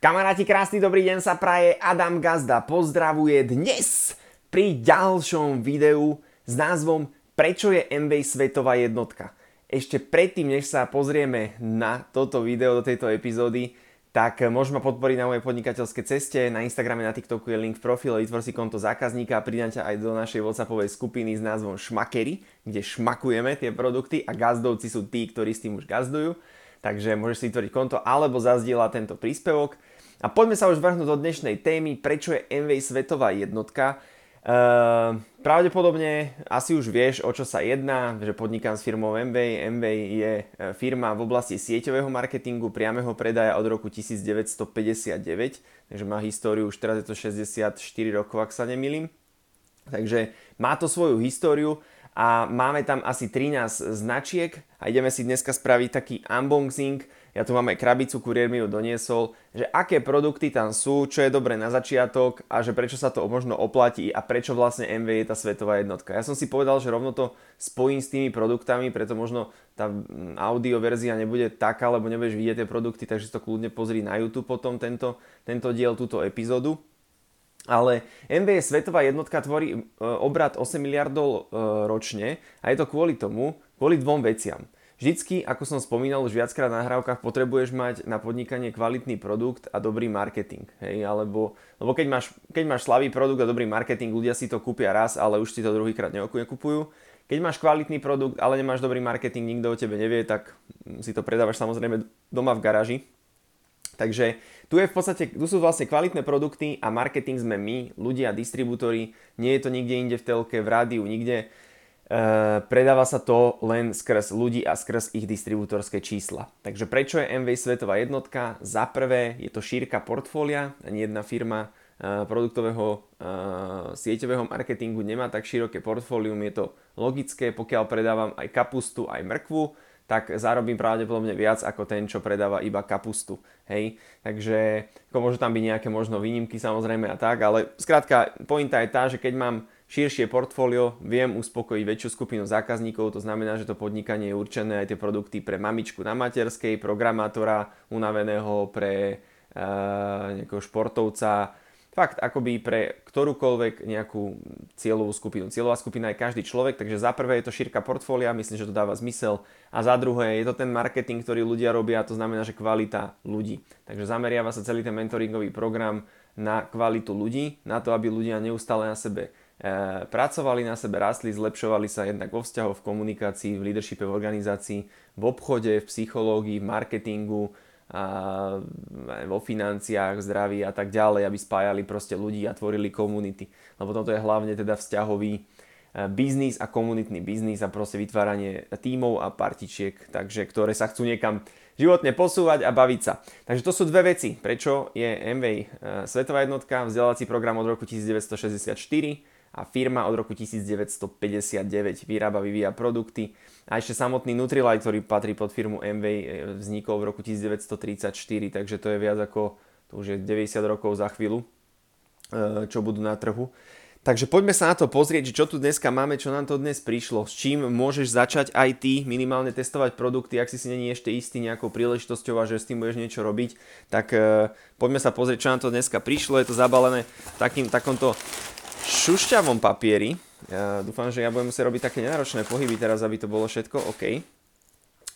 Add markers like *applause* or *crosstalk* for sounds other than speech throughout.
Kamaráti, krásny dobrý deň sa praje. Adam Gazda pozdravuje dnes pri ďalšom videu s názvom Prečo je MV svetová jednotka. Ešte predtým, než sa pozrieme na toto video do tejto epizódy, tak môžeme podporiť na mojej podnikateľskej ceste. Na Instagrame, na TikToku je link v profile, vytvor si konto zákazníka a pridám ťa aj do našej WhatsAppovej skupiny s názvom Šmakery, kde šmakujeme tie produkty a gazdovci sú tí, ktorí s tým už gazdujú. Takže môžeš si vytvoriť konto alebo zazdieľať tento príspevok. A poďme sa už vrhnúť do dnešnej témy, prečo je MV svetová jednotka. Uh, pravdepodobne asi už vieš, o čo sa jedná, že podnikám s firmou MV. MV je e, firma v oblasti sieťového marketingu, priameho predaja od roku 1959, takže má históriu, už teraz je to 64 rokov, ak sa nemýlim. Takže má to svoju históriu a máme tam asi 13 značiek a ideme si dneska spraviť taký unboxing ja tu mám aj krabicu, kuriér mi ju doniesol, že aké produkty tam sú, čo je dobré na začiatok a že prečo sa to možno oplatí a prečo vlastne MV je tá svetová jednotka. Ja som si povedal, že rovno to spojím s tými produktami, preto možno tá audio verzia nebude taká, lebo nebudeš vidieť tie produkty, takže si to kľudne pozri na YouTube potom tento, tento diel, túto epizódu. Ale MV je svetová jednotka, tvorí e, obrad 8 miliardov e, ročne a je to kvôli tomu, kvôli dvom veciam. Vždycky, ako som spomínal už viackrát na nahrávkach, potrebuješ mať na podnikanie kvalitný produkt a dobrý marketing. Hej? Alebo, lebo keď máš, keď máš slabý produkt a dobrý marketing, ľudia si to kúpia raz, ale už si to druhýkrát nekupujú. Keď máš kvalitný produkt, ale nemáš dobrý marketing, nikto o tebe nevie, tak si to predávaš samozrejme doma v garáži. Takže tu, je v podstate, tu sú vlastne kvalitné produkty a marketing sme my, ľudia, distribútori. Nie je to nikde inde v telke, v rádiu, nikde predáva sa to len skrz ľudí a skrz ich distribútorské čísla. Takže prečo je MV svetová jednotka? Za prvé je to šírka portfólia, ani jedna firma eh, produktového uh, sieťového marketingu nemá tak široké portfólium, je to logické, pokiaľ predávam aj kapustu, aj mrkvu, tak zarobím pravdepodobne viac ako ten, čo predáva iba kapustu. Hej? Takže môžu tam byť nejaké možno výnimky samozrejme a tak, ale skrátka pointa je tá, že keď mám širšie portfólio, viem uspokojiť väčšiu skupinu zákazníkov, to znamená, že to podnikanie je určené aj tie produkty pre mamičku na materskej, programátora unaveného, pre uh, nejakého športovca, fakt akoby pre ktorúkoľvek nejakú cieľovú skupinu. Cieľová skupina je každý človek, takže za prvé je to šírka portfólia, myslím, že to dáva zmysel. A za druhé je to ten marketing, ktorý ľudia robia, to znamená, že kvalita ľudí. Takže zameriava sa celý ten mentoringový program na kvalitu ľudí, na to, aby ľudia neustále na sebe pracovali na sebe, rastli, zlepšovali sa jednak vo vzťahoch, v komunikácii, v leadershipe, v organizácii, v obchode, v psychológii, v marketingu, a vo financiách, zdraví a tak ďalej, aby spájali proste ľudí a tvorili komunity. Lebo toto je hlavne teda vzťahový eh, biznis a komunitný biznis a proste vytváranie tímov a partičiek, takže ktoré sa chcú niekam životne posúvať a baviť sa. Takže to sú dve veci, prečo je MV eh, svetová jednotka, vzdelávací program od roku 1964, a firma od roku 1959 vyrába, vyvíja produkty a ešte samotný Nutrilite, ktorý patrí pod firmu MV, e, vznikol v roku 1934, takže to je viac ako, to už je 90 rokov za chvíľu, e, čo budú na trhu. Takže poďme sa na to pozrieť, čo tu dneska máme, čo nám to dnes prišlo, s čím môžeš začať aj ty minimálne testovať produkty, ak si si není ešte istý nejakou príležitosťou a že s tým budeš niečo robiť, tak uh, poďme sa pozrieť, čo nám to dneska prišlo. Je to zabalené takým, takomto šušťavom papieri. Ja dúfam, že ja budem musieť robiť také nenáročné pohyby teraz, aby to bolo všetko OK.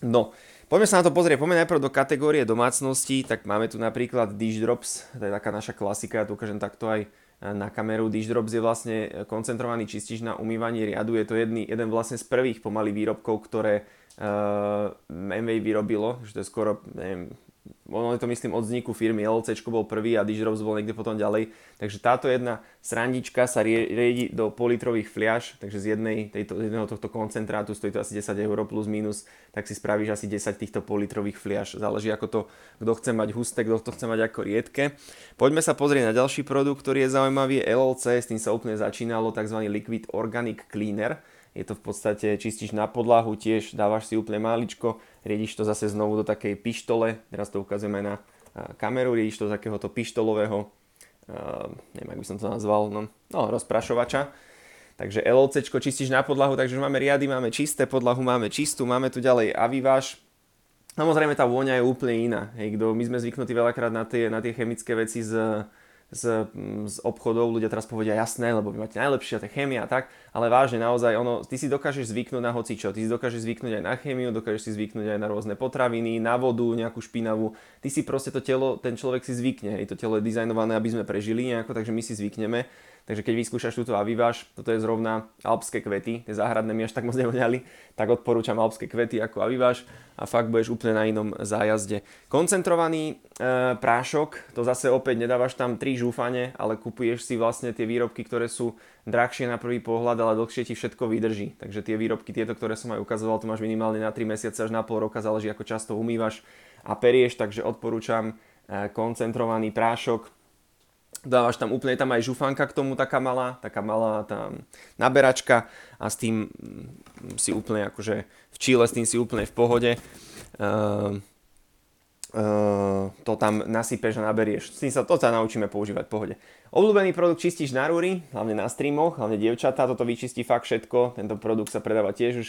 No, poďme sa na to pozrieť. Poďme najprv do kategórie domácnosti, tak máme tu napríklad Dish Drops, to je taká naša klasika, ja tu ukážem takto aj na kameru. Dish Drops je vlastne koncentrovaný čistič na umývanie riadu, je to jedný, jeden vlastne z prvých pomaly výrobkov, ktoré uh, MV vyrobilo, že to je skoro, neviem, ono je to myslím od vzniku firmy, LLC bol prvý a Digirovs bol niekde potom ďalej. Takže táto jedna srandička sa riedi do politrových fliaž, takže z jednej, tejto, jedného tohto koncentrátu stojí to asi 10 eur plus minus, tak si spravíš asi 10 týchto politrových fliaž. Záleží ako to, kto chce mať husté, kto to chce mať ako riedke. Poďme sa pozrieť na ďalší produkt, ktorý je zaujímavý, LLC, s tým sa úplne začínalo, tzv. Liquid Organic Cleaner je to v podstate, čistíš na podlahu, tiež dávaš si úplne máličko, riediš to zase znovu do takej pištole, teraz to ukazujem aj na kameru, riediš to z takéhoto pištolového, neviem, ak by som to nazval, no, no rozprašovača. Takže LLC čistíš na podlahu, takže máme riady, máme čisté, podlahu máme čistú, máme tu ďalej Aviváš, Samozrejme tá vôňa je úplne iná. Hej, kto, my sme zvyknutí veľakrát na tie, na tie chemické veci z, z, z obchodov, ľudia teraz povedia jasné, lebo vy máte najlepšie, je chémia a tak, ale vážne naozaj, ono, ty si dokážeš zvyknúť na hocičo, ty si dokážeš zvyknúť aj na chémiu, dokážeš si zvyknúť aj na rôzne potraviny, na vodu, nejakú špinavú, ty si proste to telo, ten človek si zvykne, hej, to telo je dizajnované, aby sme prežili nejako, takže my si zvykneme Takže keď vyskúšaš túto aviváž, toto je zrovna alpské kvety, tie záhradné mi až tak moc nevoňali, tak odporúčam alpské kvety ako aviváž a fakt budeš úplne na inom zájazde. Koncentrovaný e, prášok, to zase opäť nedávaš tam tri žúfane, ale kupuješ si vlastne tie výrobky, ktoré sú drahšie na prvý pohľad, ale dlhšie ti všetko vydrží. Takže tie výrobky, tieto, ktoré som aj ukazoval, to máš minimálne na 3 mesiace až na pol roka, záleží ako často umývaš a perieš, takže odporúčam e, koncentrovaný prášok dávaš tam úplne, tam aj žufanka k tomu taká malá, taká malá tá naberačka a s tým mm, si úplne akože v Chile s tým si úplne v pohode. Uh, uh, to tam nasypeš a naberieš. S tým sa to sa naučíme používať v pohode. Obľúbený produkt čistíš na rúry, hlavne na streamoch, hlavne dievčatá, toto vyčistí fakt všetko. Tento produkt sa predáva tiež už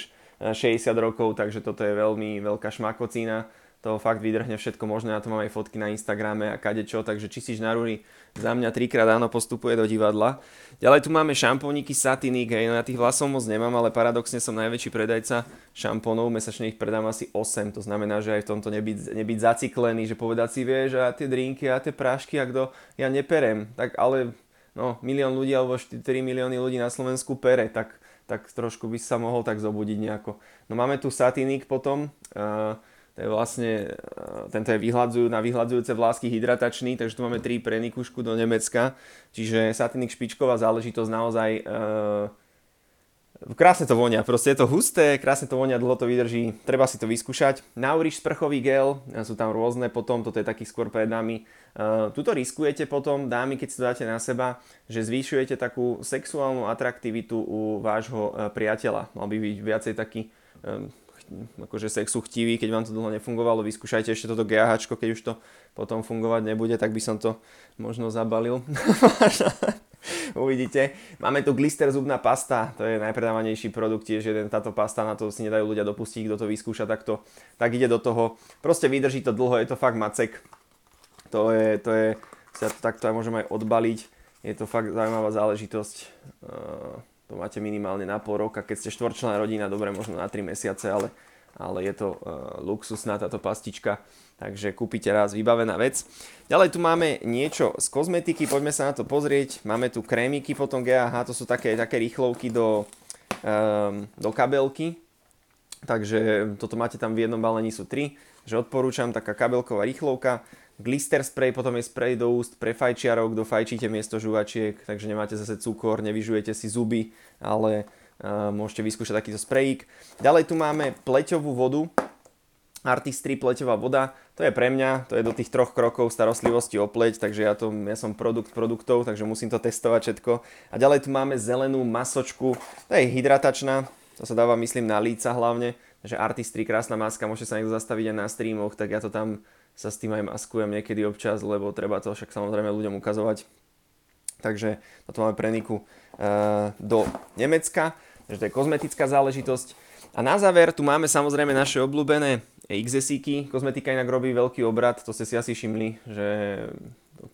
60 eh, rokov, takže toto je veľmi veľká šmakocína to fakt vydrhne všetko možné, ja to mám aj fotky na Instagrame a kadečo, takže čistíš na rúry za mňa trikrát áno postupuje do divadla. Ďalej tu máme šampóniky Satinik, hej, na tých vlasov moc nemám, ale paradoxne som najväčší predajca šampónov, mesačne ich predám asi 8, to znamená, že aj v tomto nebyť, nebyť zaciklený, že povedať si, vieš, a tie drinky a tie prášky, a kto, ja neperem, tak ale no, milión ľudí alebo 4 milióny ľudí na Slovensku pere, tak, tak trošku by sa mohol tak zobudiť nejako. No máme tu Satinik potom, uh, to je vlastne, eh, tento je vyhľadzujú, na vyhľadzujúce vlásky hydratačný, takže tu máme 3 prenikušku do Nemecka, čiže satinik špičková záležitosť naozaj uh, Krásne to vonia, proste je to husté, krásne to vonia, dlho to vydrží, treba si to vyskúšať. Nauriš sprchový gel, sú tam rôzne potom, toto je taký skôr pred dámy. Uh, tuto riskujete potom, dámy, keď si to dáte na seba, že zvýšujete takú sexuálnu atraktivitu u vášho priateľa. Mal by byť viacej taký um, akože sexu chtivý, keď vám to dlho nefungovalo, vyskúšajte ešte toto GH, keď už to potom fungovať nebude, tak by som to možno zabalil. *laughs* Uvidíte. Máme tu Glister zubná pasta, to je najpredávanejší produkt, tiež jeden táto pasta, na to si nedajú ľudia dopustiť, kto to vyskúša takto, tak ide do toho. Proste vydrží to dlho, je to fakt macek. To je, to je, sa to takto aj môžem aj odbaliť. Je to fakt zaujímavá záležitosť. Uh, to máte minimálne na pol roka, keď ste štvorčlená rodina, dobre, možno na 3 mesiace, ale, ale je to uh, luxusná táto pastička, takže kúpite raz vybavená vec. Ďalej tu máme niečo z kozmetiky, poďme sa na to pozrieť. Máme tu krémiky potom GAH, to sú také, také rýchlovky do, um, do kabelky, takže toto máte tam v jednom balení sú 3, že odporúčam taká kabelková rýchlovka. Glister spray, potom je spray do úst pre fajčiarov, kto fajčíte miesto žuvačiek, takže nemáte zase cukor, nevyžujete si zuby, ale uh, môžete vyskúšať takýto sprayík. Ďalej tu máme pleťovú vodu, Artistry pleťová voda, to je pre mňa, to je do tých troch krokov starostlivosti o pleť, takže ja, to, ja som produkt produktov, takže musím to testovať všetko. A ďalej tu máme zelenú masočku, to je hydratačná, to sa dáva myslím na líca hlavne, takže Artistry krásna maska, môže sa niekto zastaviť aj na streamoch, tak ja to tam sa s tým aj maskujem niekedy občas, lebo treba to však samozrejme ľuďom ukazovať. Takže toto máme preniku uh, do Nemecka, takže to je kozmetická záležitosť. A na záver tu máme samozrejme naše obľúbené XSIky. Kozmetika inak robí veľký obrad, to ste si asi všimli, že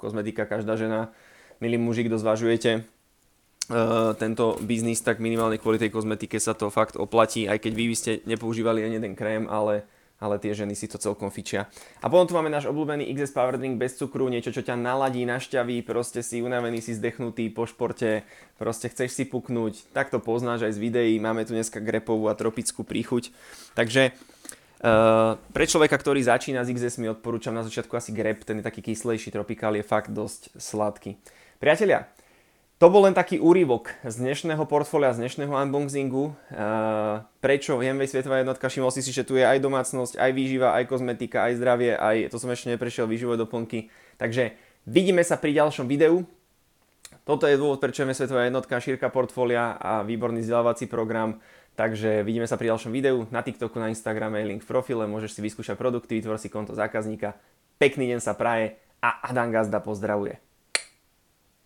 kozmetika každá žena, milí muži, kto zvažujete uh, tento biznis, tak minimálne kvôli tej kozmetike sa to fakt oplatí, aj keď vy by ste nepoužívali ani jeden krém, ale ale tie ženy si to celkom fičia. A potom tu máme náš obľúbený XS Power Drink bez cukru, niečo, čo ťa naladí, našťaví, proste si unavený, si zdechnutý po športe, proste chceš si puknúť, tak to poznáš aj z videí, máme tu dneska grepovú a tropickú príchuť. Takže Uh, pre človeka, ktorý začína s XS, mi odporúčam na začiatku asi grep, ten je taký kyslejší, tropikál je fakt dosť sladký. Priatelia, to bol len taký úryvok z dnešného portfólia, z dnešného unboxingu. Uh, prečo Jenvej Svetová jednotka? Všimol si si, že tu je aj domácnosť, aj výživa, aj kozmetika, aj zdravie, aj to som ešte neprešiel, výživové doplnky. Takže vidíme sa pri ďalšom videu. Toto je dôvod, prečo je Svetová jednotka, šírka portfólia a výborný vzdelávací program. Takže vidíme sa pri ďalšom videu. Na TikToku, na Instagrame link v profile, môžeš si vyskúšať produkty, vytvor si konto zákazníka. Pekný deň sa praje a Adam Gazda pozdravuje.